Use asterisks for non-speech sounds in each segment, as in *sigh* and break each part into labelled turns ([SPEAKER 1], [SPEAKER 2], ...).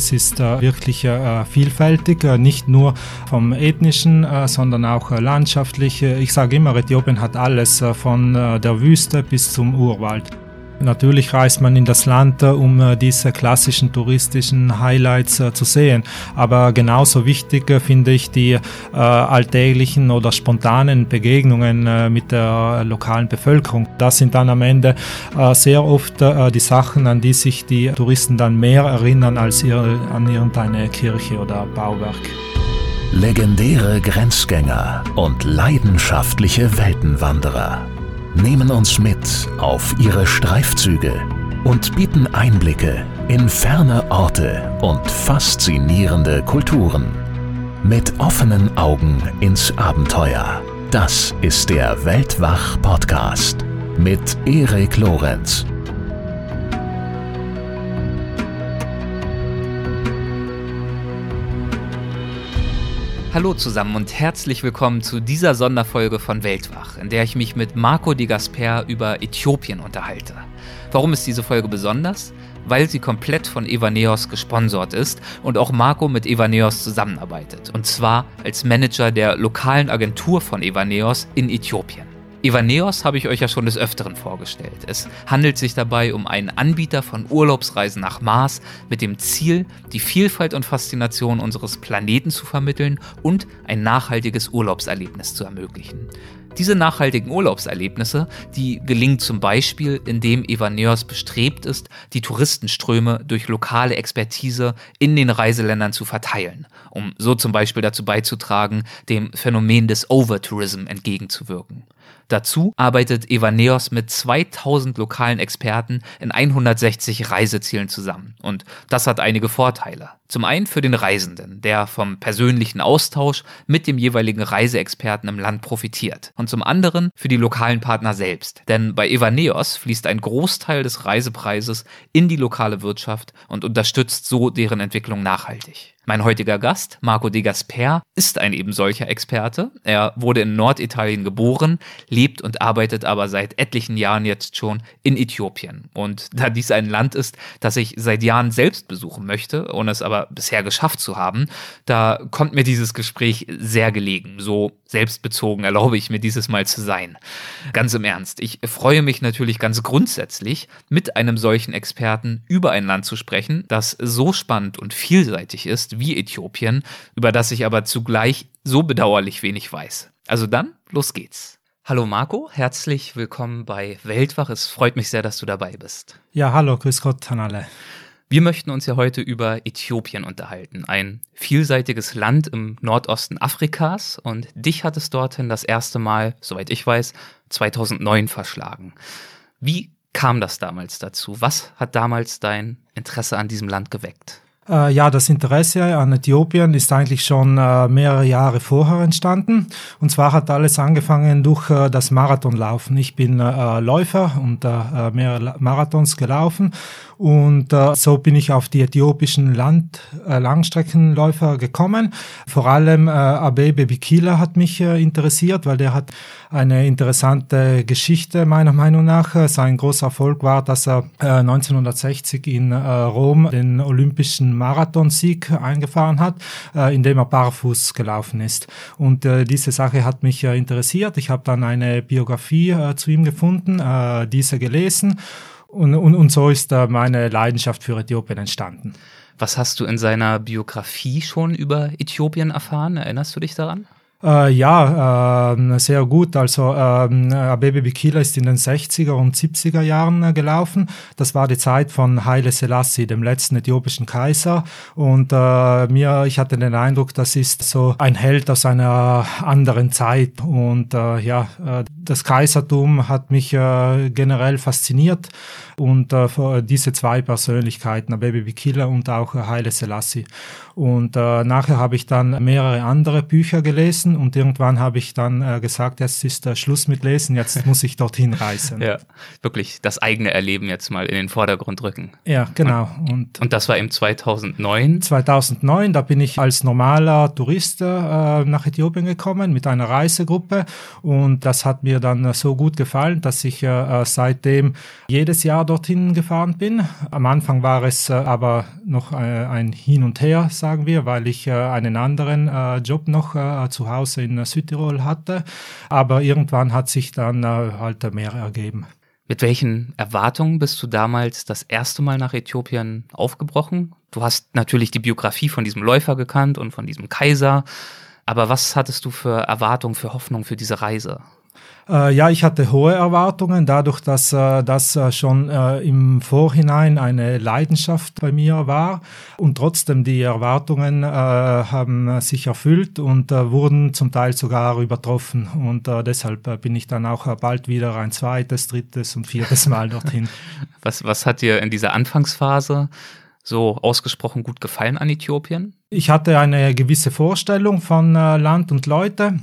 [SPEAKER 1] Es ist äh, wirklich äh, vielfältig, äh, nicht nur vom ethnischen, sondern auch landschaftlich. Ich sage immer, Äthiopien hat alles von der Wüste bis zum Urwald. Natürlich reist man in das Land, um äh, diese klassischen touristischen Highlights äh, zu sehen. Aber genauso wichtig äh, finde ich die äh, alltäglichen oder spontanen Begegnungen äh, mit der lokalen Bevölkerung. Das sind dann am Ende äh, sehr oft die Sachen, an die sich die Touristen dann mehr erinnern als an irgendeine Kirche oder Bauwerk.
[SPEAKER 2] Legendäre Grenzgänger und leidenschaftliche Weltenwanderer nehmen uns mit auf ihre Streifzüge und bieten Einblicke in ferne Orte und faszinierende Kulturen. Mit offenen Augen ins Abenteuer. Das ist der Weltwach-Podcast mit Erik Lorenz.
[SPEAKER 3] Hallo zusammen und herzlich willkommen zu dieser Sonderfolge von Weltwach, in der ich mich mit Marco Di Gasper über Äthiopien unterhalte. Warum ist diese Folge besonders? Weil sie komplett von Evaneos gesponsert ist und auch Marco mit Evaneos zusammenarbeitet. Und zwar als Manager der lokalen Agentur von Evaneos in Äthiopien. Evaneos habe ich euch ja schon des Öfteren vorgestellt. Es handelt sich dabei um einen Anbieter von Urlaubsreisen nach Mars mit dem Ziel, die Vielfalt und Faszination unseres Planeten zu vermitteln und ein nachhaltiges Urlaubserlebnis zu ermöglichen. Diese nachhaltigen Urlaubserlebnisse, die gelingen zum Beispiel, indem Evaneos bestrebt ist, die Touristenströme durch lokale Expertise in den Reiseländern zu verteilen, um so zum Beispiel dazu beizutragen, dem Phänomen des Overtourism entgegenzuwirken. Dazu arbeitet Evaneos mit 2000 lokalen Experten in 160 Reisezielen zusammen. Und das hat einige Vorteile. Zum einen für den Reisenden, der vom persönlichen Austausch mit dem jeweiligen Reiseexperten im Land profitiert. Und zum anderen für die lokalen Partner selbst. Denn bei Evaneos fließt ein Großteil des Reisepreises in die lokale Wirtschaft und unterstützt so deren Entwicklung nachhaltig. Mein heutiger Gast, Marco de Gasper, ist ein eben solcher Experte. Er wurde in Norditalien geboren, lebt und arbeitet aber seit etlichen Jahren jetzt schon in Äthiopien. Und da dies ein Land ist, das ich seit Jahren selbst besuchen möchte, ohne es aber bisher geschafft zu haben, da kommt mir dieses Gespräch sehr gelegen. So selbstbezogen erlaube ich mir dieses Mal zu sein. Ganz im Ernst, ich freue mich natürlich ganz grundsätzlich, mit einem solchen Experten über ein Land zu sprechen, das so spannend und vielseitig ist wie Äthiopien, über das ich aber zugleich so bedauerlich wenig weiß. Also dann, los geht's. Hallo Marco, herzlich willkommen bei Weltwach. Es freut mich sehr, dass du dabei bist.
[SPEAKER 1] Ja, hallo, grüß Gott an alle.
[SPEAKER 3] Wir möchten uns ja heute über Äthiopien unterhalten, ein vielseitiges Land im Nordosten Afrikas und dich hat es dorthin das erste Mal, soweit ich weiß, 2009 verschlagen. Wie kam das damals dazu? Was hat damals dein Interesse an diesem Land geweckt?
[SPEAKER 1] Äh, ja, das Interesse an Äthiopien ist eigentlich schon äh, mehrere Jahre vorher entstanden. Und zwar hat alles angefangen durch äh, das Marathonlaufen. Ich bin Läufer und mehrere Marathons gelaufen. Und äh, so bin ich auf die äthiopischen Land, Langstreckenläufer gekommen. Vor allem Abebe Bikila hat mich interessiert, weil der hat eine interessante Geschichte meiner Meinung nach. Sein großer Erfolg war, dass er 1960 in Rom den olympischen Marathonsieg eingefahren hat, äh, indem er barfuß gelaufen ist. Und äh, diese Sache hat mich äh, interessiert. Ich habe dann eine Biografie äh, zu ihm gefunden, äh, diese gelesen und, und, und so ist äh, meine Leidenschaft für Äthiopien entstanden.
[SPEAKER 3] Was hast du in seiner Biografie schon über Äthiopien erfahren? Erinnerst du dich daran?
[SPEAKER 1] Äh, ja, äh, sehr gut. Also äh, Abebe Bikila ist in den 60er und 70er Jahren äh, gelaufen. Das war die Zeit von Haile Selassie, dem letzten äthiopischen Kaiser. Und äh, mir, ich hatte den Eindruck, das ist so ein Held aus einer anderen Zeit. Und äh, ja, äh, das Kaisertum hat mich äh, generell fasziniert. Und äh, diese zwei Persönlichkeiten, Abebe Bikila und auch äh, Haile Selassie. Und äh, nachher habe ich dann mehrere andere Bücher gelesen lesen und irgendwann habe ich dann äh, gesagt, jetzt ist äh, Schluss mit Lesen, jetzt *laughs* muss ich dorthin reisen.
[SPEAKER 3] Ja, wirklich das eigene Erleben jetzt mal in den Vordergrund rücken.
[SPEAKER 1] Ja, genau.
[SPEAKER 3] Und, und das war im 2009?
[SPEAKER 1] 2009, da bin ich als normaler Tourist äh, nach Äthiopien gekommen mit einer Reisegruppe und das hat mir dann äh, so gut gefallen, dass ich äh, seitdem jedes Jahr dorthin gefahren bin. Am Anfang war es äh, aber noch äh, ein Hin und Her, sagen wir, weil ich äh, einen anderen Job noch zu Hause in Südtirol hatte. Aber irgendwann hat sich dann halt mehr ergeben.
[SPEAKER 3] Mit welchen Erwartungen bist du damals das erste Mal nach Äthiopien aufgebrochen? Du hast natürlich die Biografie von diesem Läufer gekannt und von diesem Kaiser. Aber was hattest du für Erwartungen, für Hoffnung für diese Reise?
[SPEAKER 1] Äh, ja, ich hatte hohe Erwartungen, dadurch, dass äh, das äh, schon im Vorhinein eine Leidenschaft bei mir war. Und trotzdem, die Erwartungen haben sich erfüllt und wurden zum Teil sogar übertroffen. Und deshalb bin ich dann auch bald wieder ein zweites, drittes und viertes Mal dorthin. *laughs*
[SPEAKER 3] was, was hat dir in dieser Anfangsphase so ausgesprochen gut gefallen an Äthiopien?
[SPEAKER 1] Ich hatte eine gewisse Vorstellung von Land und Leute.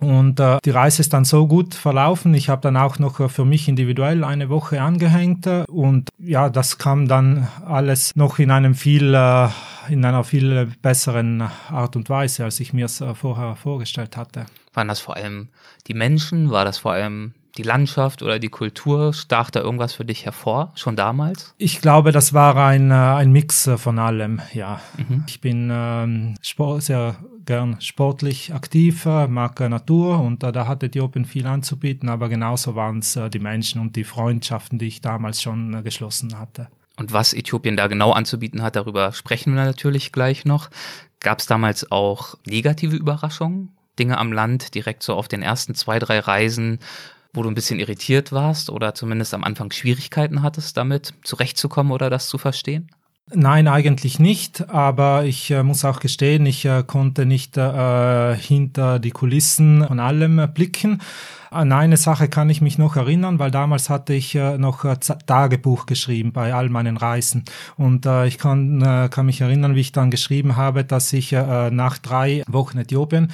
[SPEAKER 1] Und äh, die Reise ist dann so gut verlaufen. Ich habe dann auch noch äh, für mich individuell eine Woche angehängt äh, und ja, das kam dann alles noch in einem viel äh, in einer viel besseren Art und Weise, als ich mir es äh, vorher vorgestellt hatte.
[SPEAKER 3] Waren das vor allem die Menschen? War das vor allem die Landschaft oder die Kultur? Stach da irgendwas für dich hervor, schon damals?
[SPEAKER 1] Ich glaube, das war ein, äh, ein Mix von allem, ja. Mhm. Ich bin ähm, sehr gern sportlich aktiv, mag Natur und äh, da hatte Äthiopien viel anzubieten, aber genauso waren es äh, die Menschen und die Freundschaften, die ich damals schon äh, geschlossen hatte.
[SPEAKER 3] Und was Äthiopien da genau anzubieten hat, darüber sprechen wir natürlich gleich noch. Gab es damals auch negative Überraschungen? Dinge am Land direkt so auf den ersten zwei, drei Reisen, wo du ein bisschen irritiert warst oder zumindest am Anfang Schwierigkeiten hattest, damit zurechtzukommen oder das zu verstehen?
[SPEAKER 1] Nein, eigentlich nicht, aber ich äh, muss auch gestehen, ich äh, konnte nicht äh, hinter die Kulissen von allem äh, blicken. An eine Sache kann ich mich noch erinnern, weil damals hatte ich äh, noch äh, Tagebuch geschrieben bei all meinen Reisen. Und ich kann, kann mich erinnern, wie ich dann geschrieben habe, dass ich nach drei Wochen Äthiopien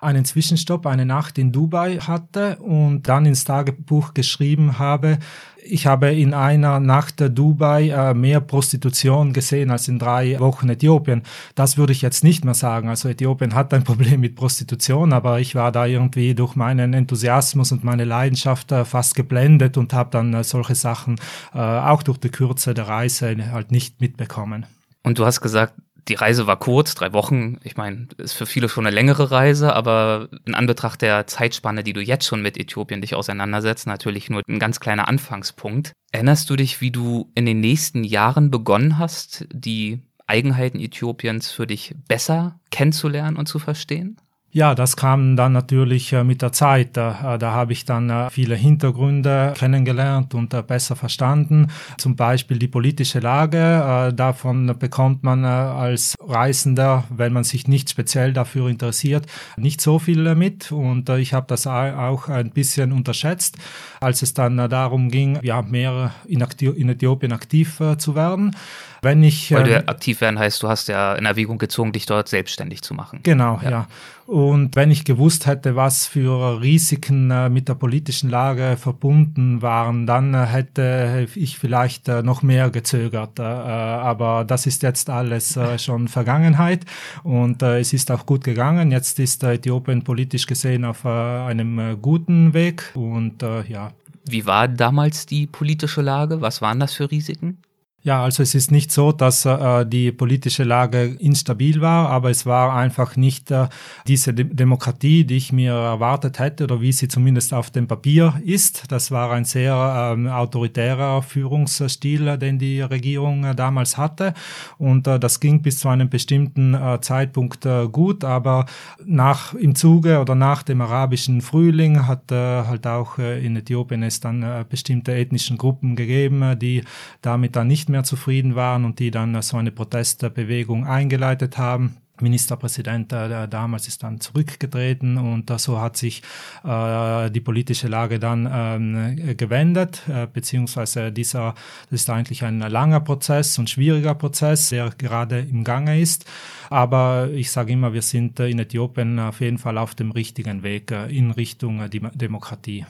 [SPEAKER 1] einen Zwischenstopp, eine Nacht in Dubai hatte und dann ins Tagebuch geschrieben habe, ich habe in einer Nacht Dubai äh, mehr Prostitution gesehen als in drei Wochen Äthiopien. Das würde ich jetzt nicht mehr sagen. Also Äthiopien hat ein *laughs* Problem mit Prostitution, aber ich war da irgendwie durch meinen Enthusiasmus und meine Leidenschaft äh, fast geblendet und habe dann äh, solche Sachen auch durch die Kürze der Reise halt nicht mitbekommen.
[SPEAKER 3] Und du hast gesagt, die Reise war kurz, drei Wochen. Ich meine, ist für viele schon eine längere Reise, aber in Anbetracht der Zeitspanne, die du jetzt schon mit Äthiopien dich auseinandersetzt, natürlich nur ein ganz kleiner Anfangspunkt. Erinnerst du dich, wie du in den nächsten Jahren begonnen hast, die Eigenheiten Äthiopiens für dich besser kennenzulernen und zu verstehen?
[SPEAKER 1] Ja, das kam dann natürlich äh, mit der Zeit. Da, äh, da habe ich dann äh, viele Hintergründe kennengelernt und besser verstanden. Zum Beispiel die politische Lage. Davon bekommt man als Reisender, wenn man sich nicht speziell dafür interessiert, nicht so viel mit. Und ich habe das auch ein bisschen unterschätzt, als es dann darum ging, ja, mehr in, Äthiopien aktiv zu werden.
[SPEAKER 3] Wenn ich, Weil du ja aktiv werden heißt, du hast ja in Erwägung gezogen, dich dort selbstständig zu machen.
[SPEAKER 1] Genau, ja. ja. Und wenn ich gewusst hätte, was für Risiken äh, mit der politischen Lage verbunden waren, dann äh, hätte ich vielleicht äh, noch mehr gezögert. aber das ist jetzt alles schon Vergangenheit und es ist auch gut gegangen. Jetzt ist Äthiopien politisch gesehen auf einem guten Weg und ja.
[SPEAKER 3] Wie war damals die politische Lage? Was waren das für Risiken?
[SPEAKER 1] Ja, also es ist nicht so, dass äh, die politische Lage instabil war, aber es war einfach nicht äh, diese De Demokratie, die ich mir erwartet hätte oder wie sie zumindest auf dem Papier ist. Das war ein sehr ähm, autoritärer Führungsstil, den die Regierung äh, damals hatte und äh, das ging bis zu einem bestimmten äh, Zeitpunkt äh, gut, aber nach im Zuge oder nach dem arabischen Frühling hat halt auch in Äthiopien es dann bestimmte ethnischen Gruppen gegeben, die damit dann nicht mehr zufrieden waren und die dann so eine Protestbewegung eingeleitet haben. Ministerpräsident äh, damals ist dann zurückgetreten und äh, so hat sich äh, die politische Lage dann ähm, gewendet, äh, beziehungsweise dieser, das ist eigentlich ein langer Prozess und schwieriger Prozess, der gerade im Gange ist. Aber ich sage immer, wir sind äh, in Äthiopien auf jeden Fall auf dem richtigen Weg äh, in Richtung Demokratie.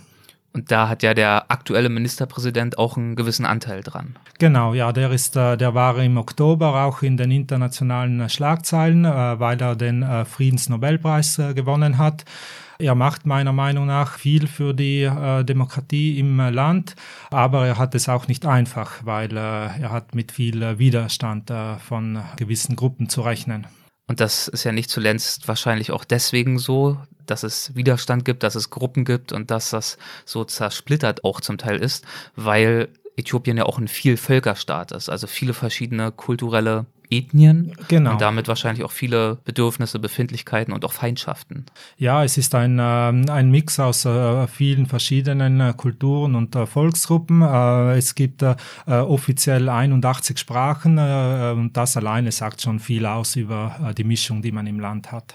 [SPEAKER 3] Und da hat ja der aktuelle Ministerpräsident auch einen gewissen Anteil dran.
[SPEAKER 1] Genau, ja, der ist, äh, der war im Oktober auch in den internationalen Schlagzeilen, äh, weil er den äh, Friedensnobelpreis gewonnen hat. Er macht meiner Meinung nach viel für die Demokratie im Land, aber er hat es auch nicht einfach, weil er hat mit viel Widerstand von gewissen Gruppen zu rechnen.
[SPEAKER 3] Und das ist ja nicht zuletzt wahrscheinlich auch deswegen so, dass es Widerstand gibt, dass es Gruppen gibt und dass das so zersplittert auch zum Teil ist, weil Äthiopien ja auch ein Vielvölkerstaat ist, also viele verschiedene kulturelle Ethnien genau. und damit wahrscheinlich auch viele Bedürfnisse, Befindlichkeiten und auch Feindschaften.
[SPEAKER 1] Ja, es ist ein, äh, ein Mix aus äh, vielen verschiedenen äh, Kulturen und äh, Volksgruppen. Es gibt offiziell 81 Sprachen und das alleine sagt schon viel aus über die Mischung, die man im Land hat.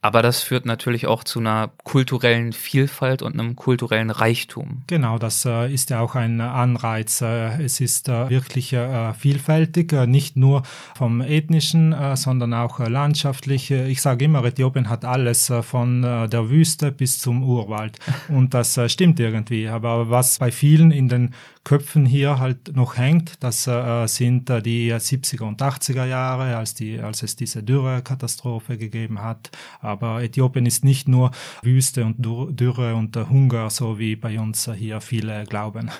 [SPEAKER 3] Aber das führt natürlich auch zu einer kulturellen Vielfalt und einem kulturellen Reichtum.
[SPEAKER 1] Genau, das äh, ist ja auch ein Anreiz. Äh, es ist äh, wirklich vielfältig, nicht nur vom ethnischen, sondern auch landschaftlich. Ich sage immer, Äthiopien hat alles von der Wüste bis zum Urwald. Und das stimmt irgendwie. Aber was bei vielen in den Köpfen hier halt noch hängt, das sind die 70er und 80er Jahre, als, die, als es diese Dürrekatastrophe gegeben hat aber Äthiopien ist nicht nur Wüste und Dürre und Hunger, so wie bei uns hier viele glauben.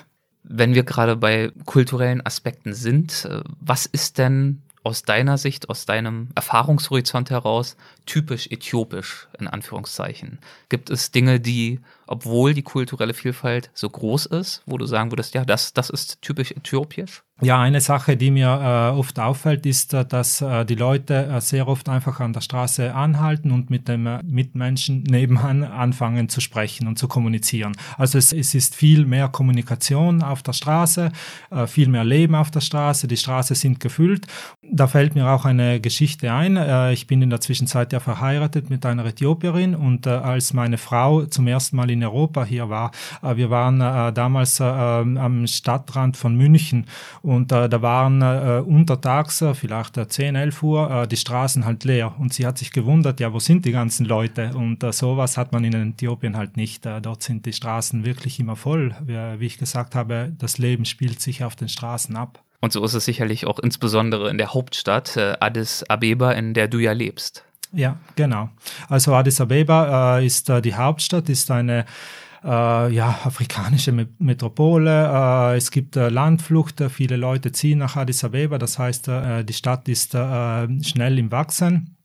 [SPEAKER 3] Wenn wir gerade bei kulturellen Aspekten sind, äh, was ist denn aus deiner Sicht, aus deinem Erfahrungshorizont heraus typisch äthiopisch in Anführungszeichen? Gibt es Dinge, die, obwohl die kulturelle Vielfalt so groß ist, wo du sagen würdest, ja, das, das ist typisch äthiopisch?
[SPEAKER 1] Ja, eine Sache, die mir äh, oft auffällt, ist, äh, dass äh, die Leute äh, sehr oft einfach an der Straße anhalten und mit dem äh, Mitmenschen nebenan anfangen zu sprechen und zu kommunizieren. Also es, es ist viel mehr Kommunikation auf der Straße, äh, viel mehr Leben auf der Straße, die Straßen sind gefüllt. Da fällt mir auch eine Geschichte ein. ich bin in der Zwischenzeit ja verheiratet mit einer Äthiopierin und als meine Frau zum ersten Mal in Europa hier war, wir waren damals am Stadtrand von München und äh, da waren äh, untertags, äh, vielleicht äh, 10, 11 Uhr, äh, die Straßen halt leer. Und sie hat sich gewundert, ja, wo sind die ganzen Leute? Und äh, sowas hat man in Äthiopien halt nicht. Äh, dort sind die Straßen wirklich immer voll. Wie, wie ich gesagt habe, das Leben spielt sich auf den Straßen ab.
[SPEAKER 3] Und so ist es sicherlich auch insbesondere in der Hauptstadt äh, Addis Abeba, in der du ja lebst.
[SPEAKER 1] Ja, genau. Also Addis Abeba äh, ist äh, die Hauptstadt, ist eine äh, ja, afrikanische Metropole. Äh, es gibt äh, Landflucht, viele Leute ziehen nach Addis Abeba, das heißt, äh, die Stadt ist äh, schnell im Wachsen.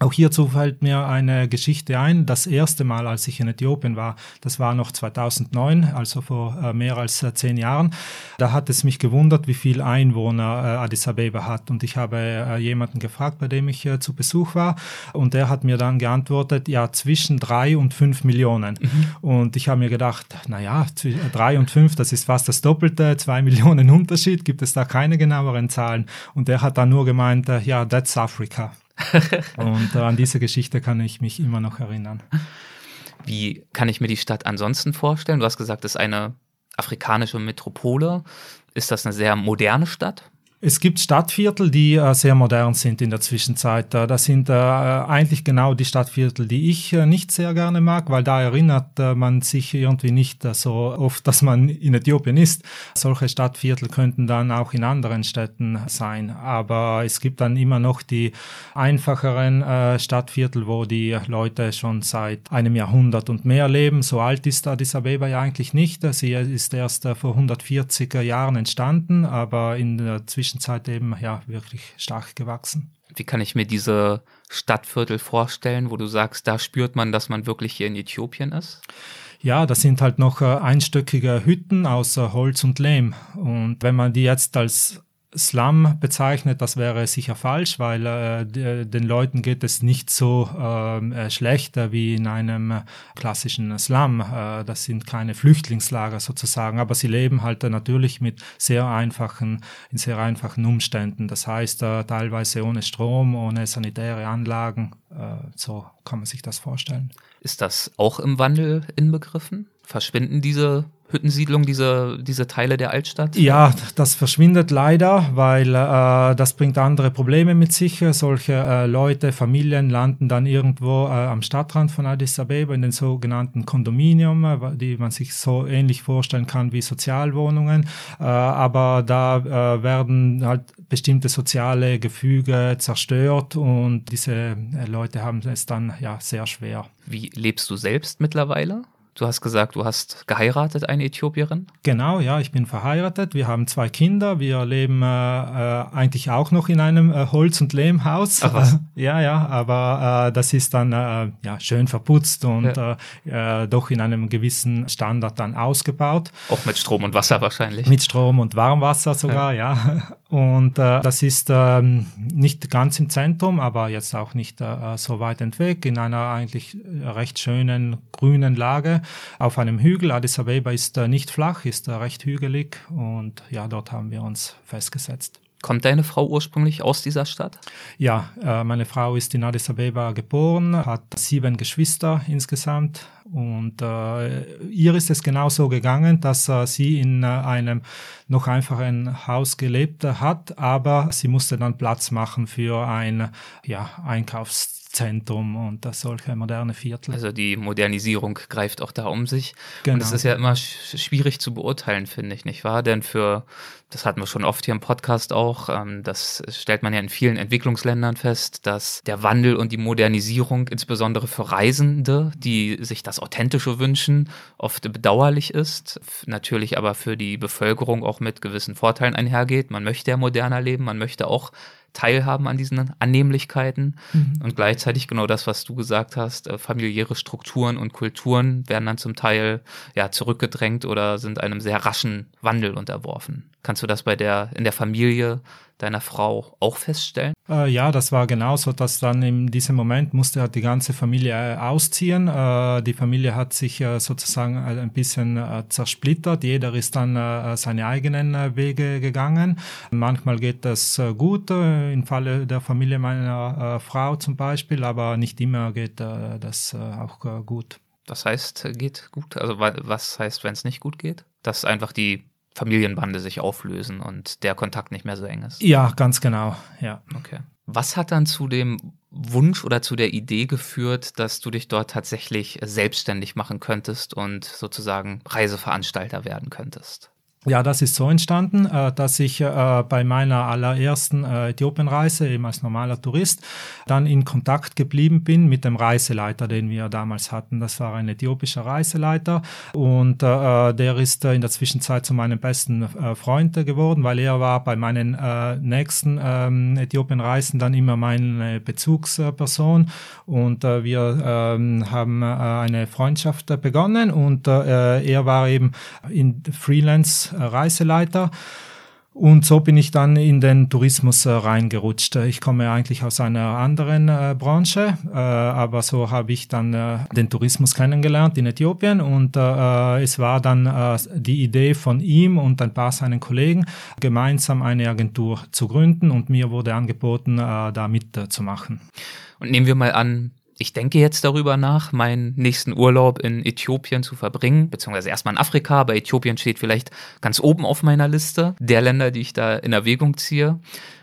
[SPEAKER 1] Auch hierzu fällt mir eine Geschichte ein. Das erste Mal, als ich in Äthiopien war, das war noch 2009, also vor äh, mehr als äh, zehn Jahren. Da hat es mich gewundert, wie viel Einwohner äh, Addis Abeba hat. Und ich habe jemanden gefragt, bei dem ich zu Besuch war. Und der hat mir dann geantwortet, ja, zwischen drei und fünf Millionen. Mhm. Und ich habe mir gedacht, na ja, drei und fünf, das ist fast das Doppelte, zwei *laughs* Millionen Unterschied. Gibt es da keine genaueren Zahlen? Und der hat dann nur gemeint, ja, that's Africa. *laughs* und äh, an diese Geschichte kann ich mich immer noch erinnern.
[SPEAKER 3] Wie kann ich mir die Stadt ansonsten vorstellen? Du hast gesagt, es ist eine afrikanische Metropole. Ist das eine sehr moderne Stadt?
[SPEAKER 1] Es gibt Stadtviertel, die äh, sehr modern sind in der Zwischenzeit. Äh, das sind äh, eigentlich genau die Stadtviertel, die ich äh, nicht sehr gerne mag, weil da erinnert äh, man sich irgendwie nicht äh, so oft, dass man in Äthiopien ist. Solche Stadtviertel könnten dann auch in anderen Städten sein. Aber es gibt dann immer noch die einfacheren Stadtviertel, wo die Leute schon seit einem Jahrhundert und mehr leben. So alt ist Addis Abeba ja eigentlich nicht. Sie ist erst vor 140 Jahren entstanden, aber in der Zwischenzeit Zwischenzeit eben ja wirklich stark gewachsen.
[SPEAKER 3] Wie kann ich mir diese Stadtviertel vorstellen, wo du sagst, da spürt man, dass man wirklich hier in Äthiopien ist?
[SPEAKER 1] Ja, das sind halt noch äh, einstöckige Hütten aus äh, Holz und Lehm. Und wenn man die jetzt als Slum bezeichnet, das wäre sicher falsch, weil äh, den Leuten geht es nicht so ähm, äh, schlecht äh, wie in einem klassischen Slum. Äh, das sind keine Flüchtlingslager sozusagen, aber sie leben halt natürlich mit sehr einfachen, in sehr einfachen Umständen. Das heißt, äh, teilweise ohne Strom, ohne sanitäre Anlagen. Äh, so kann man sich das vorstellen.
[SPEAKER 3] Ist das auch im Wandel inbegriffen? Verschwinden diese Hüttensiedlung, diese, diese Teile der Altstadt?
[SPEAKER 1] Ja, das verschwindet leider, weil äh, das bringt andere Probleme mit sich. Solche äh, Leute, Familien landen dann irgendwo äh, am Stadtrand von Addis Abeba in den sogenannten Kondominium, äh, die man sich so ähnlich vorstellen kann wie Sozialwohnungen. Äh, aber da äh, werden halt bestimmte soziale Gefüge zerstört und diese Leute haben es dann ja sehr schwer.
[SPEAKER 3] Wie lebst du selbst mittlerweile? Du hast gesagt, du hast geheiratet, eine Äthiopierin?
[SPEAKER 1] Genau, ja, ich bin verheiratet. Wir haben zwei Kinder. Wir leben äh, äh eigentlich auch noch in einem äh, Holz- und Lehmhaus.
[SPEAKER 3] Ach was? *laughs*
[SPEAKER 1] ja, ja, aber äh, das ist dann äh, ja, schön verputzt und ja. Äh, doch in einem gewissen Standard dann ausgebaut.
[SPEAKER 3] Auch mit Strom und Wasser wahrscheinlich.
[SPEAKER 1] Mit Strom und Warmwasser sogar, ja. ja. *laughs* Und äh, das ist ähm, nicht ganz im Zentrum, aber jetzt auch nicht äh, so weit entweg, in einer eigentlich recht schönen grünen Lage auf einem Hügel. Addis Abeba ist äh, nicht flach, ist äh, recht hügelig und ja, dort haben wir uns festgesetzt.
[SPEAKER 3] Kommt deine Frau ursprünglich aus dieser Stadt?
[SPEAKER 1] Ja, äh, meine Frau ist in Addis Abeba geboren, hat sieben Geschwister insgesamt und ihr ist es genauso gegangen, dass sie in einem noch einfachen Haus gelebt hat, aber sie musste dann Platz machen für ein ja, Einkaufs Zentrum und das solche moderne Viertel.
[SPEAKER 3] Also die Modernisierung greift auch da um sich. Genau. Und es ist ja immer sch schwierig zu beurteilen, finde ich, nicht wahr? Denn für, das hatten wir schon oft hier im Podcast auch, ähm, das stellt man ja in vielen Entwicklungsländern fest, dass der Wandel und die Modernisierung, insbesondere für Reisende, die sich das Authentische wünschen, oft bedauerlich ist. Natürlich aber für die Bevölkerung auch mit gewissen Vorteilen einhergeht. Man möchte ja moderner leben, man möchte auch teilhaben an diesen Annehmlichkeiten mhm. und gleichzeitig genau das, was du gesagt hast, äh, familiäre Strukturen und Kulturen werden dann zum Teil ja zurückgedrängt oder sind einem sehr raschen Wandel unterworfen. Kannst du das bei der in der Familie deiner Frau auch feststellen?
[SPEAKER 1] Äh, ja, das war genauso, dass dann in diesem Moment musste halt die ganze Familie äh, ausziehen. Äh, die Familie hat sich äh, sozusagen äh, ein bisschen äh, zersplittert. Jeder ist dann seine eigenen Wege gegangen. Manchmal geht das gut, im Falle der Familie meiner Frau zum Beispiel, aber nicht immer geht das auch gut.
[SPEAKER 3] Das heißt, geht gut? Also was heißt, wenn es nicht gut geht? Dass einfach die Familienbande sich auflösen und der Kontakt nicht mehr so eng ist.
[SPEAKER 1] Ja, ganz genau, ja.
[SPEAKER 3] Okay. Was hat dann zu dem Wunsch oder zu der Idee geführt, dass du dich dort tatsächlich selbstständig machen könntest und sozusagen Reiseveranstalter werden könntest?
[SPEAKER 1] Ja, das ist so entstanden, äh, dass ich äh, bei meiner allerersten äh, Äthiopienreise eben als normaler Tourist dann in Kontakt geblieben bin mit dem Reiseleiter, den wir damals hatten. Das war ein äthiopischer Reiseleiter und der ist in der Zwischenzeit zu meinem besten Freund geworden, weil er war bei meinen nächsten ähm, Äthiopienreisen dann immer meine Bezugsperson und wir ähm, haben eine Freundschaft begonnen und er war eben in Freelance Reiseleiter. Und so bin ich dann in den Tourismus äh, reingerutscht. Ich komme eigentlich aus einer anderen äh, Branche, äh, aber so habe ich dann äh, den Tourismus kennengelernt in Äthiopien und äh, es war dann äh, die Idee von ihm und ein paar seinen Kollegen, gemeinsam eine Agentur zu gründen und mir wurde angeboten, da mitzumachen.
[SPEAKER 3] Und nehmen wir mal an, ich denke jetzt darüber nach, meinen nächsten Urlaub in Äthiopien zu verbringen, beziehungsweise erstmal in Afrika, aber Äthiopien steht vielleicht ganz oben auf meiner Liste der Länder, die ich da in Erwägung ziehe.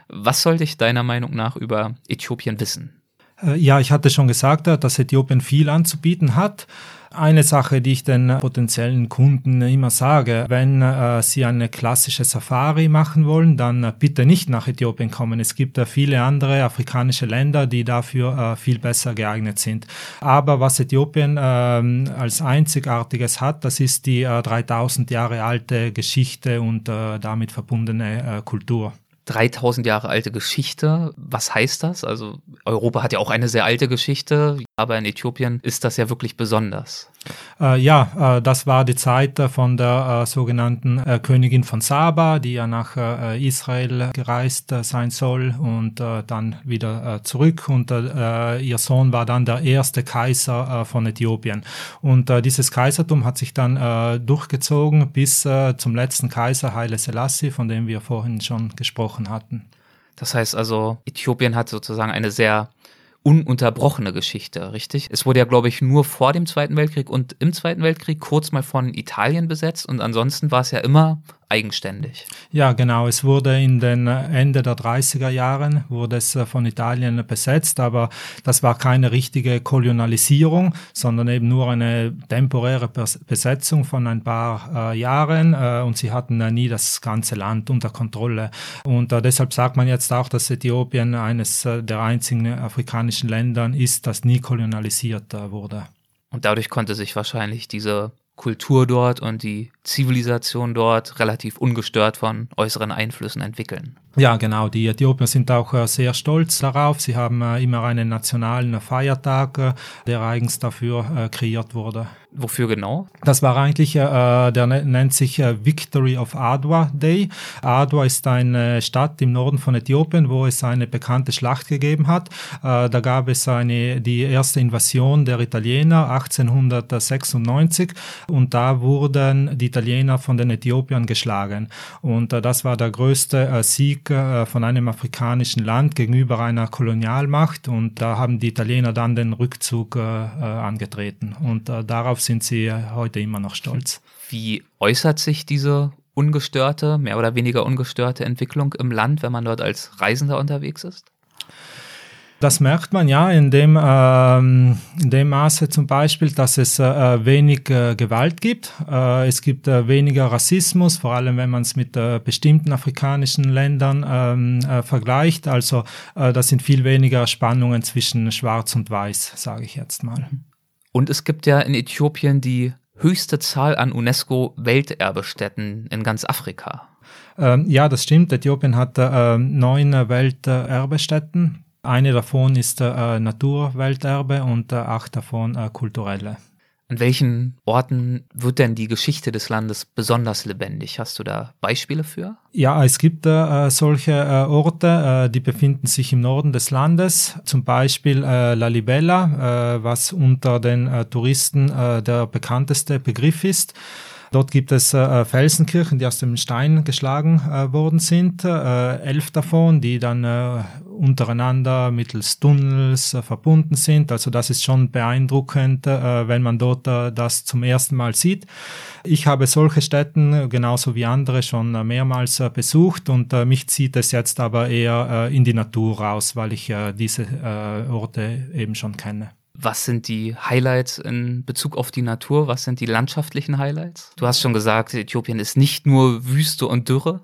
[SPEAKER 3] Was sollte ich deiner Meinung nach über Äthiopien wissen?
[SPEAKER 1] Äh, ja, ich hatte schon gesagt, dass Äthiopien viel anzubieten hat. Eine Sache, die ich den potenziellen Kunden immer sage, wenn äh, sie eine klassische Safari machen wollen, dann äh, bitte nicht nach Äthiopien kommen. Es gibt äh, viele andere afrikanische Länder, die dafür äh, viel besser geeignet sind. Aber was Äthiopien ähm, als einzigartiges hat, das ist die 3000 äh, Jahre alte Geschichte und äh, damit verbundene Kultur.
[SPEAKER 3] 3000 Jahre alte Geschichte. Was heißt das? Also Europa hat ja auch eine sehr alte Geschichte, aber in Äthiopien ist das ja wirklich besonders.
[SPEAKER 1] Äh, ja, äh, das war die Zeit äh, von der äh, sogenannten äh, Königin von Saba, die ja nach äh, Israel gereist sein soll und dann wieder zurück. Und ihr Sohn war dann der erste Kaiser von Äthiopien. Und dieses Kaisertum hat sich dann durchgezogen bis zum letzten Kaiser Haile Selassie, von dem wir vorhin schon gesprochen hatten.
[SPEAKER 3] Das heißt also, Äthiopien hat sozusagen eine sehr ununterbrochene Geschichte, richtig? Es wurde ja, glaube ich, nur vor dem Zweiten Weltkrieg und im Zweiten Weltkrieg kurz mal von Italien besetzt und ansonsten war es ja immer eigenständig.
[SPEAKER 1] Ja, genau. Es wurde in den Ende der 30er Jahren wurde es äh, von Italien besetzt, aber das war keine richtige Kolonialisierung, sondern eben nur eine temporäre Besetzung von ein paar äh, Jahren äh, und sie hatten äh, nie das ganze Land unter Kontrolle. Und äh, deshalb sagt man jetzt auch, dass Äthiopien eines äh, der einzigen afrikanischen Länder ist, das nie kolonialisiert wurde.
[SPEAKER 3] Und dadurch konnte sich wahrscheinlich diese Kultur dort und die Zivilisation dort relativ ungestört von äußeren Einflüssen entwickeln.
[SPEAKER 1] Ja, genau. Die Äthiopier sind auch äh, sehr stolz darauf. Sie haben äh, immer einen nationalen Feiertag, äh, der eigens dafür kreiert wurde.
[SPEAKER 3] Wofür genau?
[SPEAKER 1] Das war eigentlich, der ne-, nennt sich Victory of Adwa Day. Adwa ist eine Stadt im Norden von Äthiopien, wo es eine bekannte Schlacht gegeben hat. Da gab es eine, die erste Invasion der Italiener 1896 und da wurden die Italiener von den Äthiopiern geschlagen. Und äh, das war der größte äh, Sieg äh, von einem afrikanischen Land gegenüber einer Kolonialmacht und da haben die Italiener dann den Rückzug äh, äh, angetreten. Und äh, darauf sind sie heute immer noch stolz.
[SPEAKER 3] Wie äußert sich diese ungestörte, mehr oder weniger ungestörte Entwicklung im Land, wenn man dort als Reisender unterwegs ist?
[SPEAKER 1] Das merkt man ja in dem, ähm, in dem Maße zum Beispiel, dass es äh, wenig äh, Gewalt gibt. Äh, es gibt äh, weniger Rassismus, vor allem wenn man es mit äh, bestimmten afrikanischen Ländern ähm, äh, vergleicht. Also äh, da sind viel weniger Spannungen zwischen Schwarz und Weiß, sage ich jetzt mal.
[SPEAKER 3] Und es gibt ja in Äthiopien die höchste Zahl an UNESCO-Welterbestätten in ganz Afrika.
[SPEAKER 1] Ähm, ja, das stimmt. Äthiopien hat äh, neun Welterbestätten. Eine davon ist äh, Naturwelterbe und äh, acht davon äh, kulturelle.
[SPEAKER 3] An welchen Orten wird denn die Geschichte des Landes besonders lebendig? Hast du da Beispiele für?
[SPEAKER 1] Ja, es gibt äh, solche äh, Orte, äh, die befinden sich im Norden des Landes, zum Beispiel äh, La Libella, äh, was unter den äh, Touristen der bekannteste Begriff ist. Dort gibt es äh, Felsenkirchen, die aus dem Stein geschlagen äh, worden sind, äh, elf davon, die dann äh, untereinander mittels Tunnels äh, verbunden sind. Also das ist schon beeindruckend, äh, wenn man dort das zum ersten Mal sieht. Ich habe solche Städten genauso wie andere schon mehrmals besucht und mich zieht es jetzt aber eher in die Natur raus, weil ich diese Orte eben schon kenne.
[SPEAKER 3] Was sind die Highlights in Bezug auf die Natur? Was sind die landschaftlichen Highlights? Du hast schon gesagt, Äthiopien ist nicht nur Wüste und Dürre.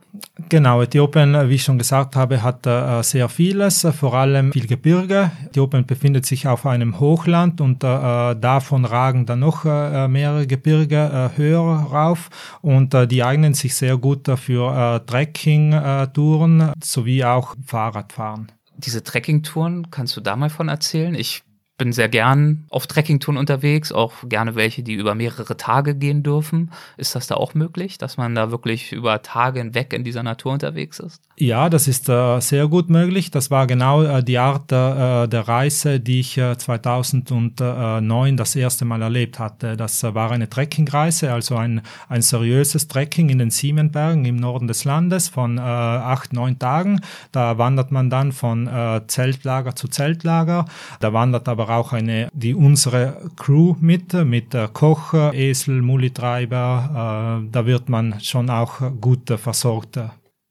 [SPEAKER 1] Genau, Äthiopien, wie ich schon gesagt habe, hat äh, sehr vieles, vor allem viel Gebirge. Äthiopien befindet sich auf einem Hochland und äh, davon ragen dann noch äh, mehrere Gebirge äh, höher rauf und äh, die eignen sich sehr gut für Trekking-Touren sowie auch Fahrradfahren
[SPEAKER 3] diese Trekkingtouren, kannst du da mal von erzählen? Ich bin sehr gern auf Trekkingtouren unterwegs, auch gerne welche, die über mehrere Tage gehen dürfen. Ist das da auch möglich, dass man da wirklich über Tage hinweg in dieser Natur unterwegs ist?
[SPEAKER 1] Ja, das ist äh, sehr gut möglich. Das war genau äh, die Art äh, der Reise, die ich 2009 äh, das erste Mal erlebt hatte. Das äh, war eine Trekkingreise, also ein, ein seriöses Trekking in den Siemenbergen im Norden des Landes von äh, acht, neun Tagen. Da wandert man dann von Zeltlager zu Zeltlager. Da wandert aber auch eine, die unsere Crew mit, mit Koch, Esel, Mulitreiber. da wird man schon auch gut versorgt.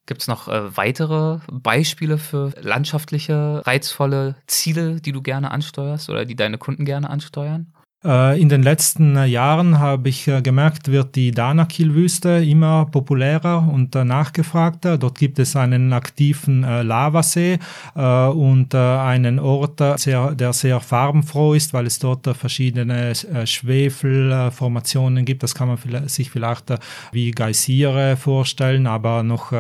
[SPEAKER 3] Gibt es noch äh, weitere Beispiele für landschaftliche, reizvolle Ziele, die du gerne ansteuerst oder die deine Kunden gerne ansteuern?
[SPEAKER 1] Äh, in den letzten äh, Jahren habe ich äh, gemerkt, wird die Danakil-Wüste immer populärer und nachgefragter. Dort gibt es einen aktiven Lavasee und einen Ort, der sehr farbenfroh ist, weil es dort verschiedene Schwefelformationen gibt. Das kann man sich vielleicht wie Geysire vorstellen, aber noch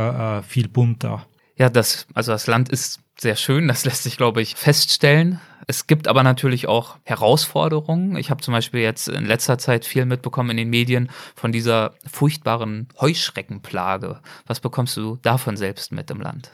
[SPEAKER 1] viel bunter.
[SPEAKER 3] Ja, das, also das Land ist sehr schön, das lässt sich, glaube ich, feststellen. Es gibt aber natürlich auch Herausforderungen. Ich habe zum Beispiel jetzt in letzter Zeit viel mitbekommen in den Medien von dieser furchtbaren Heuschreckenplage. Was bekommst du davon selbst mit im Land?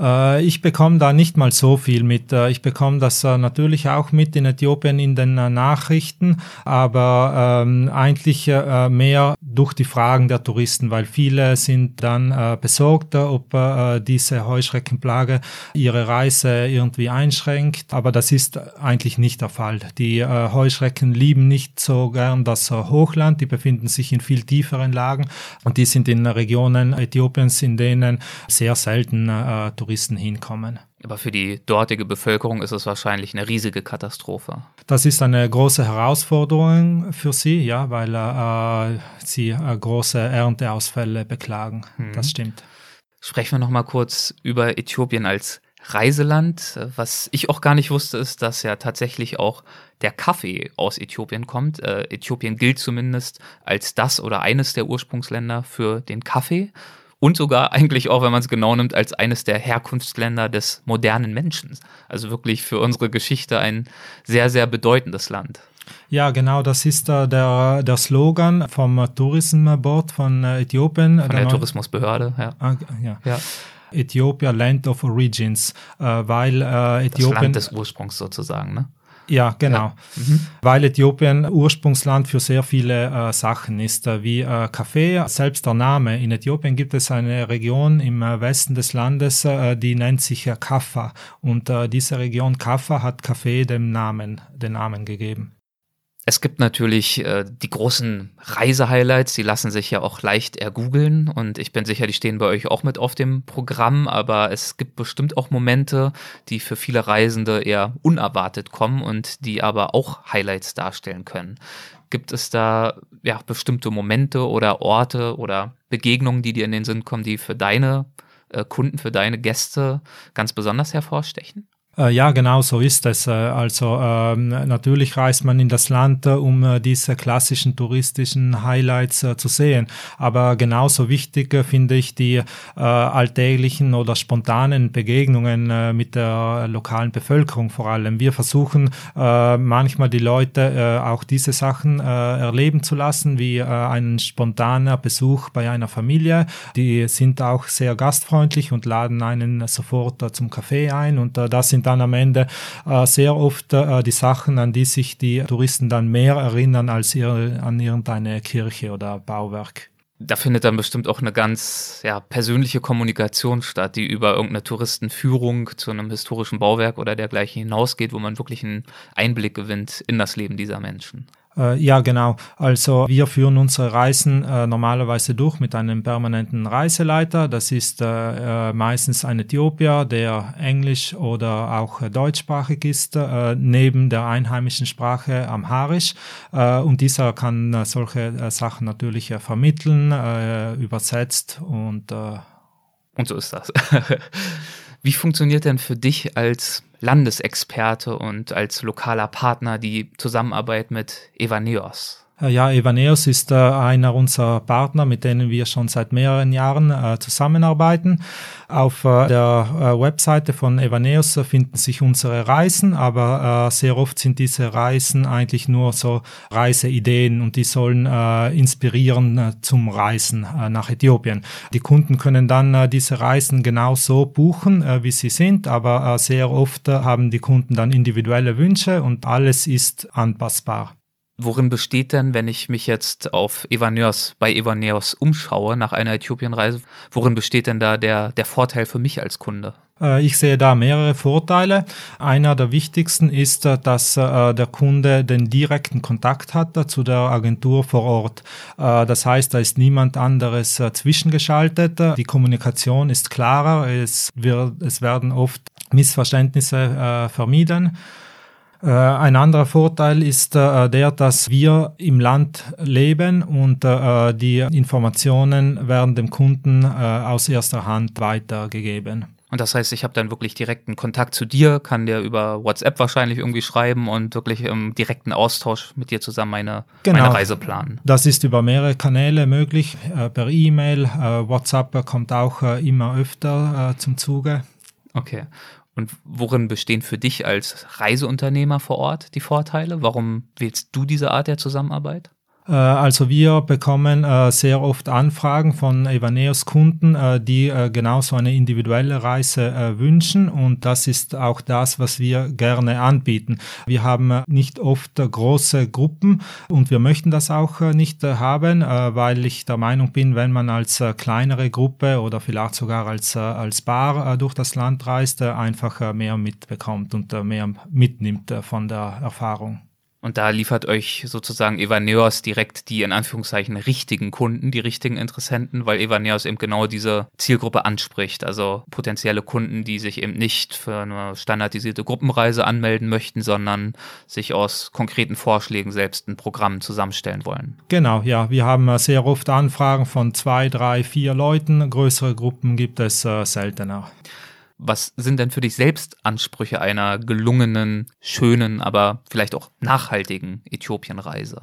[SPEAKER 1] Äh, ich bekomme da nicht mal so viel mit. Äh, ich bekomme das äh, natürlich auch mit in Äthiopien in den Nachrichten, aber ähm, eigentlich mehr durch die Fragen der Touristen, weil viele sind dann besorgt, ob diese Heuschreckenplage ihre Reise irgendwie einschränkt. Aber das ist eigentlich nicht der Fall. Die Heuschrecken lieben nicht so gern das Hochland. Die befinden sich in viel tieferen Lagen und die sind in Regionen Äthiopiens, in denen sehr selten Touristen Touristen hinkommen.
[SPEAKER 3] Aber für die dortige Bevölkerung ist es wahrscheinlich eine riesige Katastrophe.
[SPEAKER 1] Das ist eine große Herausforderung für sie, ja, weil äh, sie äh, große Ernteausfälle beklagen. Mhm. Das stimmt.
[SPEAKER 3] Sprechen wir noch mal kurz über Äthiopien als Reiseland. Was ich auch gar nicht wusste, ist, dass ja tatsächlich auch der Kaffee aus Äthiopien kommt. Äh, Äthiopien gilt zumindest als das oder eines der Ursprungsländer für den Kaffee und sogar eigentlich auch, wenn man es genau nimmt, als eines der Herkunftsländer des modernen Menschen. Also wirklich für unsere Geschichte ein sehr, sehr bedeutendes Land.
[SPEAKER 1] Ja, genau, das ist äh, der, der Slogan vom Tourism Board von äh, Äthiopien.
[SPEAKER 3] Von der, der Tourismusbehörde,
[SPEAKER 1] ja. Ah, ja. ja. Ethiopia Land of Origins, äh, weil äh, Äthiopien. Das
[SPEAKER 3] Land des Ursprungs sozusagen, ne?
[SPEAKER 1] Ja, genau. Ja. Mhm. Weil Äthiopien Ursprungsland für sehr viele äh, Sachen ist, äh, wie äh, Kaffee. Selbst der Name. In Äthiopien gibt es eine Region im äh, Westen des Landes, äh, die nennt sich äh, Kaffa. Und diese Region Kaffa hat Kaffee dem Namen, den Namen gegeben.
[SPEAKER 3] Es gibt natürlich äh, die großen Reisehighlights, die lassen sich ja auch leicht ergoogeln und ich bin sicher, die stehen bei euch auch mit auf dem Programm, aber es gibt bestimmt auch Momente, die für viele Reisende eher unerwartet kommen und die aber auch Highlights darstellen können. Gibt es da ja bestimmte Momente oder Orte oder Begegnungen, die dir in den Sinn kommen, die für deine äh, Kunden, für deine Gäste ganz besonders hervorstechen?
[SPEAKER 1] Äh, ja, genau so ist es. Äh, also ähm, natürlich reist man in das Land, äh, um diese klassischen touristischen Highlights zu sehen. Aber genauso wichtig finde ich die alltäglichen oder spontanen Begegnungen mit der lokalen Bevölkerung vor allem. Wir versuchen manchmal die Leute auch diese Sachen erleben zu lassen, wie ein spontaner Besuch bei einer Familie. Die sind auch sehr gastfreundlich und laden einen sofort zum Kaffee ein und das sind sind dann am Ende äh, sehr oft äh, die Sachen, an die sich die Touristen dann mehr erinnern als ihre, an irgendeine Kirche oder Bauwerk
[SPEAKER 3] da findet dann bestimmt auch eine ganz ja, persönliche Kommunikation statt, die über irgendeine Touristenführung zu einem historischen Bauwerk oder dergleichen hinausgeht, wo man wirklich einen Einblick gewinnt in das Leben dieser Menschen.
[SPEAKER 1] Äh, ja, genau. Also wir führen unsere Reisen äh, normalerweise durch mit einem permanenten Reiseleiter. Das ist äh, äh meistens ein Äthiopier, der englisch oder auch äh, deutschsprachig ist, äh, neben der einheimischen Sprache Amharisch. und dieser kann solche Sachen natürlich vermitteln, übersetzt und
[SPEAKER 3] und so ist das. *laughs* Wie funktioniert denn für dich als Landesexperte und als lokaler Partner die Zusammenarbeit mit Evaneos?
[SPEAKER 1] Äh, ja, Evaneos ist äh, einer unserer Partner, mit denen wir schon seit mehreren Jahren äh, zusammenarbeiten. Auf der Webseite von Evaneos finden sich unsere Reisen, aber sehr oft sind diese Reisen eigentlich nur so Reiseideen und die sollen inspirieren zum Reisen nach Äthiopien. Die Kunden können dann diese Reisen genau so buchen, wie sie sind, aber sehr oft haben die Kunden dann individuelle Wünsche und alles ist anpassbar.
[SPEAKER 3] Worin besteht denn, wenn ich mich jetzt auf Evaneos, bei Evaneos umschaue nach einer Äthiopienreise, worin besteht denn da der, der Vorteil für mich als Kunde?
[SPEAKER 1] Äh, ich sehe da mehrere Vorteile. Einer der wichtigsten ist, äh, dass äh, der Kunde den direkten Kontakt hat zu der Agentur vor Ort. Das heißt, da ist niemand anderes zwischengeschaltet. Die Kommunikation ist klarer. Es, wird, es werden oft Missverständnisse vermieden. Äh, ein anderer Vorteil ist äh, der, dass wir im Land leben und äh, die Informationen werden dem Kunden aus erster Hand weitergegeben.
[SPEAKER 3] Und das heißt, ich habe dann wirklich direkten Kontakt zu dir, kann dir über WhatsApp wahrscheinlich irgendwie schreiben und wirklich im direkten Austausch mit dir zusammen meine, genau. meine Reise planen.
[SPEAKER 1] Das ist über mehrere Kanäle möglich, äh, per E-Mail, äh, WhatsApp kommt auch äh, immer öfter zum Zuge.
[SPEAKER 3] Okay. Und worin bestehen für dich als Reiseunternehmer vor Ort die Vorteile? Warum wählst du diese Art der Zusammenarbeit?
[SPEAKER 1] Äh, also wir bekommen äh, sehr oft Anfragen von Evaneos Kunden, äh, die genauso eine individuelle Reise wünschen und das ist auch das, was wir gerne anbieten. Wir haben nicht oft große Gruppen und wir möchten das auch nicht haben, weil ich der Meinung bin, wenn man als kleinere Gruppe oder vielleicht sogar als, als Bar durch das Land reist, einfach mehr mitbekommt und mehr mitnimmt von der Erfahrung.
[SPEAKER 3] Und da liefert euch sozusagen Evaneos direkt die in Anführungszeichen richtigen Kunden, die richtigen Interessenten, weil Evaneos eben genau diese Zielgruppe anspricht. Also potenzielle Kunden, die sich eben nicht für eine standardisierte Gruppenreise anmelden möchten, sondern sich aus konkreten Vorschlägen selbst ein Programm zusammenstellen wollen.
[SPEAKER 1] Genau, ja. Wir haben sehr oft Anfragen von zwei, drei, vier Leuten. Größere Gruppen gibt es äh, seltener.
[SPEAKER 3] Was sind denn für dich selbst Ansprüche einer gelungenen, schönen, aber vielleicht auch nachhaltigen Äthiopienreise?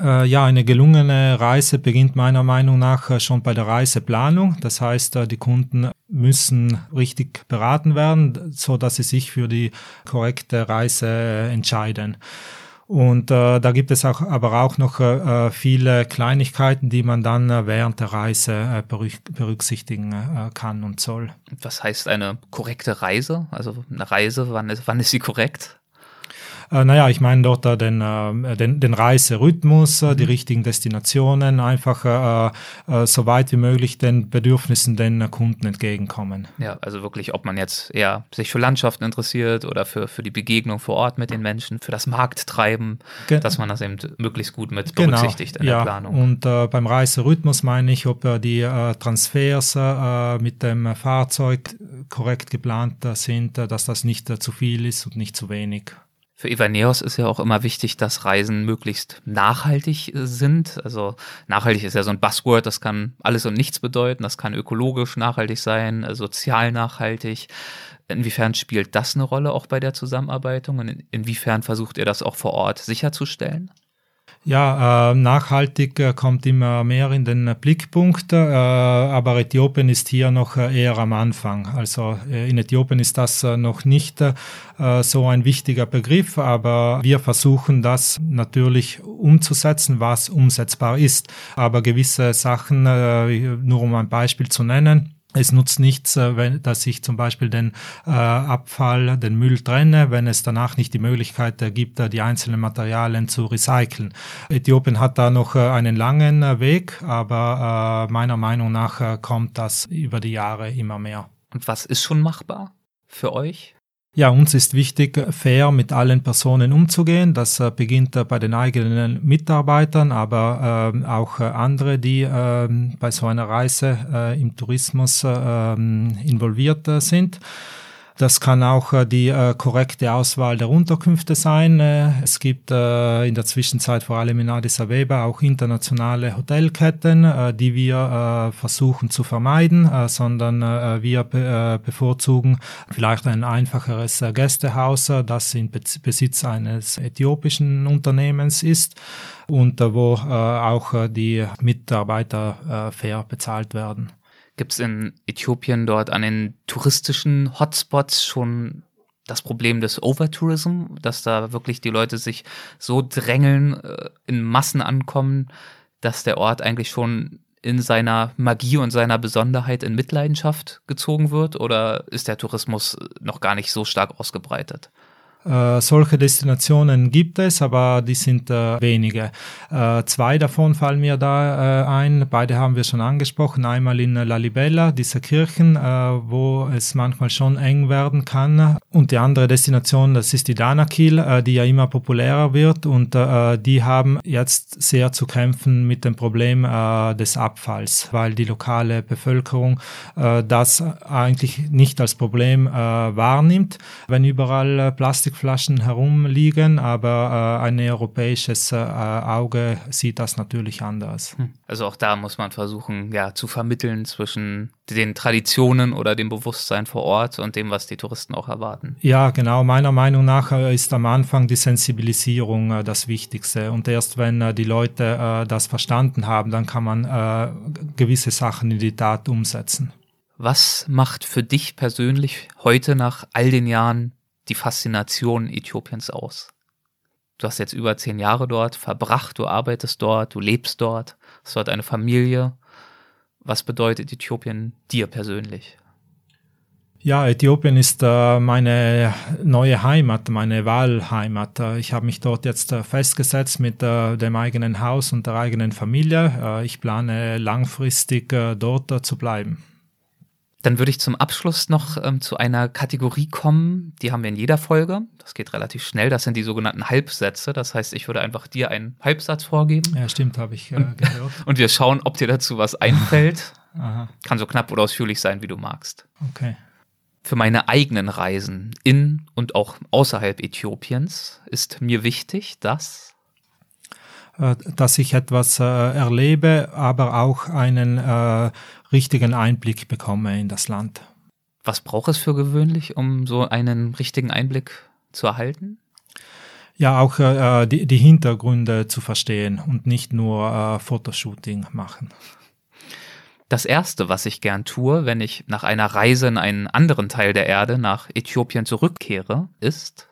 [SPEAKER 1] Äh, ja, eine gelungene Reise beginnt meiner Meinung nach äh, schon bei der Reiseplanung. Das heißt, äh, die Kunden müssen richtig beraten werden, so dass sie sich für die korrekte Reise entscheiden. Und äh, da gibt es auch, aber auch noch äh, viele Kleinigkeiten, die man dann äh, während der Reise äh, berücksichtigen äh, kann und soll.
[SPEAKER 3] Was heißt eine korrekte Reise? Also eine Reise, wann ist, wann ist sie korrekt?
[SPEAKER 1] Äh, naja, ich meine dort äh, den, äh, den, den Reiserhythmus, äh, die mhm. richtigen Destinationen, einfach äh, so weit wie möglich den Bedürfnissen den Kunden entgegenkommen.
[SPEAKER 3] Ja, also wirklich, ob man jetzt eher sich für Landschaften interessiert oder für, für die Begegnung vor Ort mit den Menschen, für das Markttreiben, Ge dass man das eben möglichst gut mit genau, berücksichtigt
[SPEAKER 1] genau, in
[SPEAKER 3] der Planung.
[SPEAKER 1] Und beim Reiserhythmus meine ich, ob die Transfers mit dem Fahrzeug korrekt geplant sind, dass das nicht zu viel ist und nicht zu wenig.
[SPEAKER 3] Für Ivaneos ist ja auch immer wichtig, dass Reisen möglichst nachhaltig äh, sind. Also nachhaltig ist ja so ein Buzzword, das kann alles und nichts bedeuten. Das kann ökologisch nachhaltig sein, äh, sozial nachhaltig. Inwiefern spielt das eine Rolle auch bei der Zusammenarbeit und inwiefern versucht ihr das auch vor Ort sicherzustellen?
[SPEAKER 1] Ja, äh, nachhaltig äh, kommt immer mehr in den Blickpunkt, äh, aber Äthiopien ist hier noch eher am Anfang. Also in Äthiopien ist das noch nicht so ein wichtiger Begriff, aber wir versuchen das natürlich umzusetzen, was umsetzbar ist. Aber gewisse Sachen, nur um ein Beispiel zu nennen, es nutzt nichts, äh, wenn, dass ich zum Beispiel den äh, Abfall, den Müll trenne, wenn es danach nicht die Möglichkeit äh, gibt, äh, die einzelnen Materialien zu recyceln. Äthiopien hat da noch äh, einen langen äh, Weg, aber meiner Meinung nach kommt das über die Jahre immer mehr.
[SPEAKER 3] Und was ist schon machbar für euch?
[SPEAKER 1] Ja, uns ist wichtig, fair mit allen Personen umzugehen. Das äh, beginnt äh, bei den eigenen Mitarbeitern, aber äh, auch äh, andere, die ähm, bei so einer Reise äh, im Tourismus ähm, involviert sind. Das kann auch äh, die äh, korrekte Auswahl der Unterkünfte sein. Äh, es gibt in der Zwischenzeit vor allem in Addis Abeba auch internationale Hotelketten, die wir versuchen zu vermeiden, sondern wir be bevorzugen vielleicht ein einfacheres Gästehaus, das in Be Besitz eines äthiopischen Unternehmens ist und wo auch die Mitarbeiter fair bezahlt werden.
[SPEAKER 3] Gibt es in Äthiopien dort an den touristischen Hotspots schon das Problem des Overtourism, dass da wirklich die Leute sich so drängeln, äh, in Massen ankommen, dass der Ort eigentlich schon in seiner Magie und seiner Besonderheit in Mitleidenschaft gezogen wird? Oder ist der Tourismus noch gar nicht so stark ausgebreitet?
[SPEAKER 1] Äh, solche Destinationen gibt es, aber die sind äh, wenige. Äh, zwei davon fallen mir da äh, ein. Beide haben wir schon angesprochen. Einmal in Lalibela, diese Kirchen, äh, wo es manchmal schon eng werden kann. Und die andere Destination, das ist die Danakil, die ja immer populärer wird. Und die haben jetzt sehr zu kämpfen mit dem Problem des Abfalls, weil die lokale Bevölkerung das eigentlich nicht als Problem wahrnimmt. Wenn überall Plastik Plastikflaschen herumliegen, aber äh, ein europäisches äh, Auge sieht das natürlich anders. Hm.
[SPEAKER 3] Also auch da muss man versuchen, ja, zu vermitteln zwischen den Traditionen oder dem Bewusstsein vor Ort und dem, was die Touristen auch erwarten.
[SPEAKER 1] Ja, genau. Meiner Meinung nach äh, ist am Anfang die Sensibilisierung äh, das Wichtigste. Und erst wenn äh, die Leute das verstanden haben, dann kann man gewisse Sachen in die Tat umsetzen.
[SPEAKER 3] Was macht für dich persönlich heute nach all den Jahren die Faszination Äthiopiens aus? Du hast jetzt über zehn Jahre dort verbracht, du arbeitest dort, du lebst dort, hast dort eine Familie. Was bedeutet Äthiopien dir persönlich?
[SPEAKER 1] Ja, Äthiopien ist äh, meine neue Heimat, meine Wahlheimat. Äh, ich habe mich dort jetzt äh, festgesetzt mit dem eigenen Haus und der eigenen Familie. Ich plane langfristig dort zu bleiben.
[SPEAKER 3] Dann würde ich zum Abschluss noch ähm, zu einer Kategorie kommen, die haben wir in jeder Folge. Das geht relativ schnell. Das sind die sogenannten Halbsätze. Das heißt, ich würde einfach dir einen Halbsatz vorgeben.
[SPEAKER 1] Ja, stimmt, habe ich äh, gehört. *laughs*
[SPEAKER 3] Und wir schauen, ob dir dazu was einfällt. *laughs* Aha. Kann so knapp oder ausführlich sein, wie du magst.
[SPEAKER 1] Okay.
[SPEAKER 3] Für meine eigenen Reisen in und auch außerhalb Äthiopiens ist mir wichtig, dass
[SPEAKER 1] dass ich etwas äh, erlebe, aber auch einen äh, richtigen Einblick bekomme in das Land.
[SPEAKER 3] Was braucht es für gewöhnlich, um so einen richtigen Einblick zu erhalten?
[SPEAKER 1] Ja, auch äh, die, die, Hintergründe zu verstehen und nicht nur äh, Fotoshooting machen.
[SPEAKER 3] Das Erste, was ich gern tue, wenn ich nach einer Reise in einen anderen Teil der Erde, nach Äthiopien zurückkehre, ist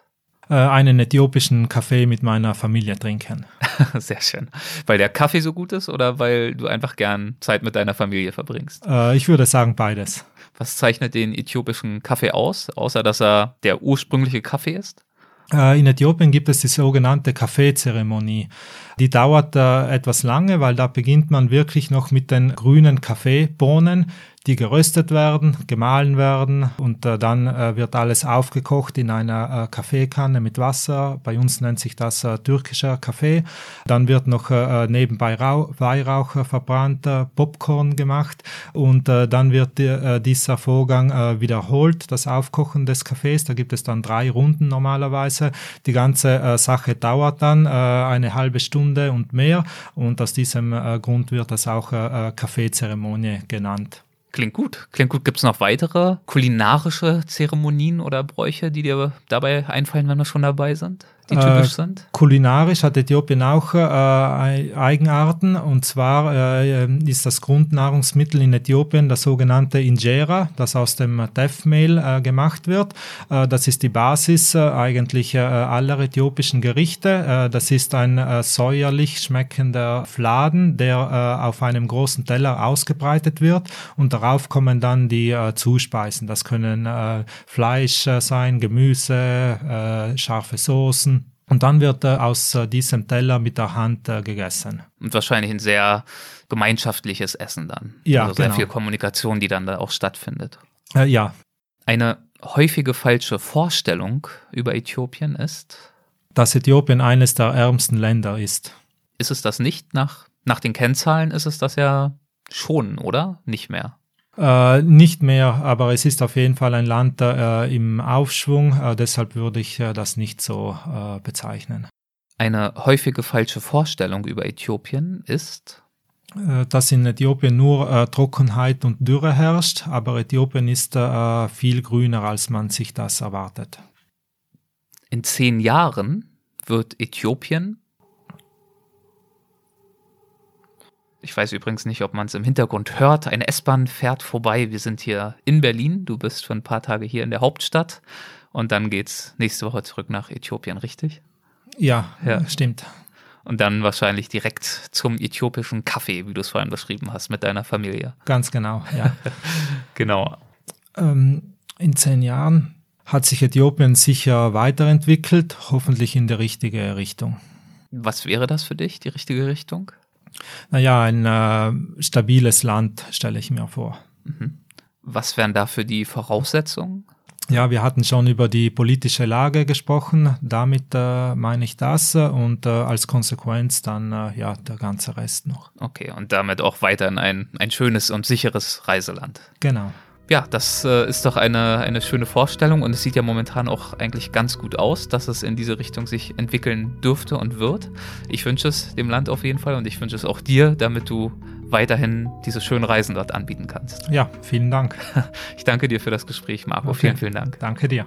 [SPEAKER 1] äh, einen äthiopischen Kaffee mit meiner Familie trinken. *laughs*
[SPEAKER 3] Sehr schön. Weil der Kaffee so gut ist oder weil du einfach gern Zeit mit deiner Familie verbringst?
[SPEAKER 1] Äh, ich würde sagen beides.
[SPEAKER 3] Was zeichnet den äthiopischen Kaffee aus, außer dass er der ursprüngliche Kaffee ist?
[SPEAKER 1] Äh, in Äthiopien gibt es die sogenannte Kaffeezeremonie. Die dauert äh, etwas lange, weil da beginnt man wirklich noch mit den grünen Kaffeebohnen, die geröstet werden, gemahlen werden und äh, dann äh, wird alles aufgekocht in einer äh, Kaffeekanne mit Wasser. Bei uns nennt sich das äh, türkischer Kaffee. Dann wird noch äh, nebenbei Rauch, Weihrauch äh, verbrannt, Popcorn gemacht und dann wird dieser Vorgang wiederholt, das Aufkochen des Kaffees. Da gibt es dann drei Runden normalerweise. Die ganze Sache dauert dann eine halbe Stunde und mehr und aus diesem Grund wird das auch Kaffeezeremonie genannt.
[SPEAKER 3] Klingt gut. Klingt gut. Gibt es noch weitere kulinarische Zeremonien oder Bräuche, die dir dabei einfallen, wenn wir schon dabei sind? Die typisch äh, sind?
[SPEAKER 1] Kulinarisch hat Äthiopien auch äh, Eigenarten und zwar äh, ist das Grundnahrungsmittel in Äthiopien das sogenannte Injera, das aus dem Teffmehl äh, gemacht wird. Äh, das ist die Basis äh, eigentlich aller äthiopischen Gerichte. das ist ein säuerlich schmeckender Fladen, der auf einem großen Teller ausgebreitet wird und darauf kommen dann die Zuspeisen. Das können Fleisch sein, Gemüse, scharfe Soßen, und dann wird aus äh, diesem Teller mit der Hand äh, gegessen.
[SPEAKER 3] Und wahrscheinlich ein sehr gemeinschaftliches Essen dann.
[SPEAKER 1] Ja,
[SPEAKER 3] also sehr genau. viel Kommunikation, die dann da auch stattfindet.
[SPEAKER 1] Äh, ja.
[SPEAKER 3] Eine häufige falsche Vorstellung über Äthiopien ist,
[SPEAKER 1] dass Äthiopien eines der ärmsten Länder ist.
[SPEAKER 3] Ist es das nicht? Nach, nach den Kennzahlen ist es das ja schon, oder? Nicht mehr.
[SPEAKER 1] Äh, nicht mehr, aber es ist auf jeden Fall ein Land äh, im Aufschwung, äh, deshalb würde ich äh, das nicht so äh, bezeichnen.
[SPEAKER 3] Eine häufige falsche Vorstellung über Äthiopien ist,
[SPEAKER 1] äh, dass in Äthiopien nur Trockenheit und Dürre herrscht, aber Äthiopien ist viel grüner, als man sich das erwartet.
[SPEAKER 3] In zehn Jahren wird Äthiopien Ich weiß übrigens nicht, ob man es im Hintergrund hört. Eine S-Bahn fährt vorbei. Wir sind hier in Berlin. Du bist für ein paar Tage hier in der Hauptstadt. Und dann geht's nächste Woche zurück nach Äthiopien, richtig?
[SPEAKER 1] Ja, ja. stimmt.
[SPEAKER 3] Und dann wahrscheinlich direkt zum äthiopischen Kaffee, wie du es vorhin beschrieben hast, mit deiner Familie.
[SPEAKER 1] Ganz genau, ja. *laughs*
[SPEAKER 3] genau.
[SPEAKER 1] Ähm, in zehn Jahren hat sich Äthiopien sicher weiterentwickelt, hoffentlich in die richtige Richtung.
[SPEAKER 3] Was wäre das für dich, die richtige Richtung?
[SPEAKER 1] Naja, ein äh, stabiles Land stelle ich mir vor.
[SPEAKER 3] Mhm. Was wären dafür die Voraussetzungen?
[SPEAKER 1] Ja, wir hatten schon über die politische Lage gesprochen. Damit äh, meine ich das und äh, als Konsequenz dann äh, ja der ganze Rest noch.
[SPEAKER 3] Okay, und damit auch weiterhin ein, ein schönes und sicheres Reiseland.
[SPEAKER 1] Genau.
[SPEAKER 3] Ja, das äh, ist doch eine, eine schöne Vorstellung und es sieht ja momentan auch eigentlich ganz gut aus, dass es in diese Richtung sich entwickeln dürfte und wird. Ich wünsche es dem Land auf jeden Fall und ich wünsche es auch dir, damit du weiterhin diese schönen Reisen dort anbieten kannst.
[SPEAKER 1] Ja, vielen Dank. *laughs*
[SPEAKER 3] Ich danke dir für das Gespräch, Marco. Okay. Vielen, vielen Dank.
[SPEAKER 1] Danke dir.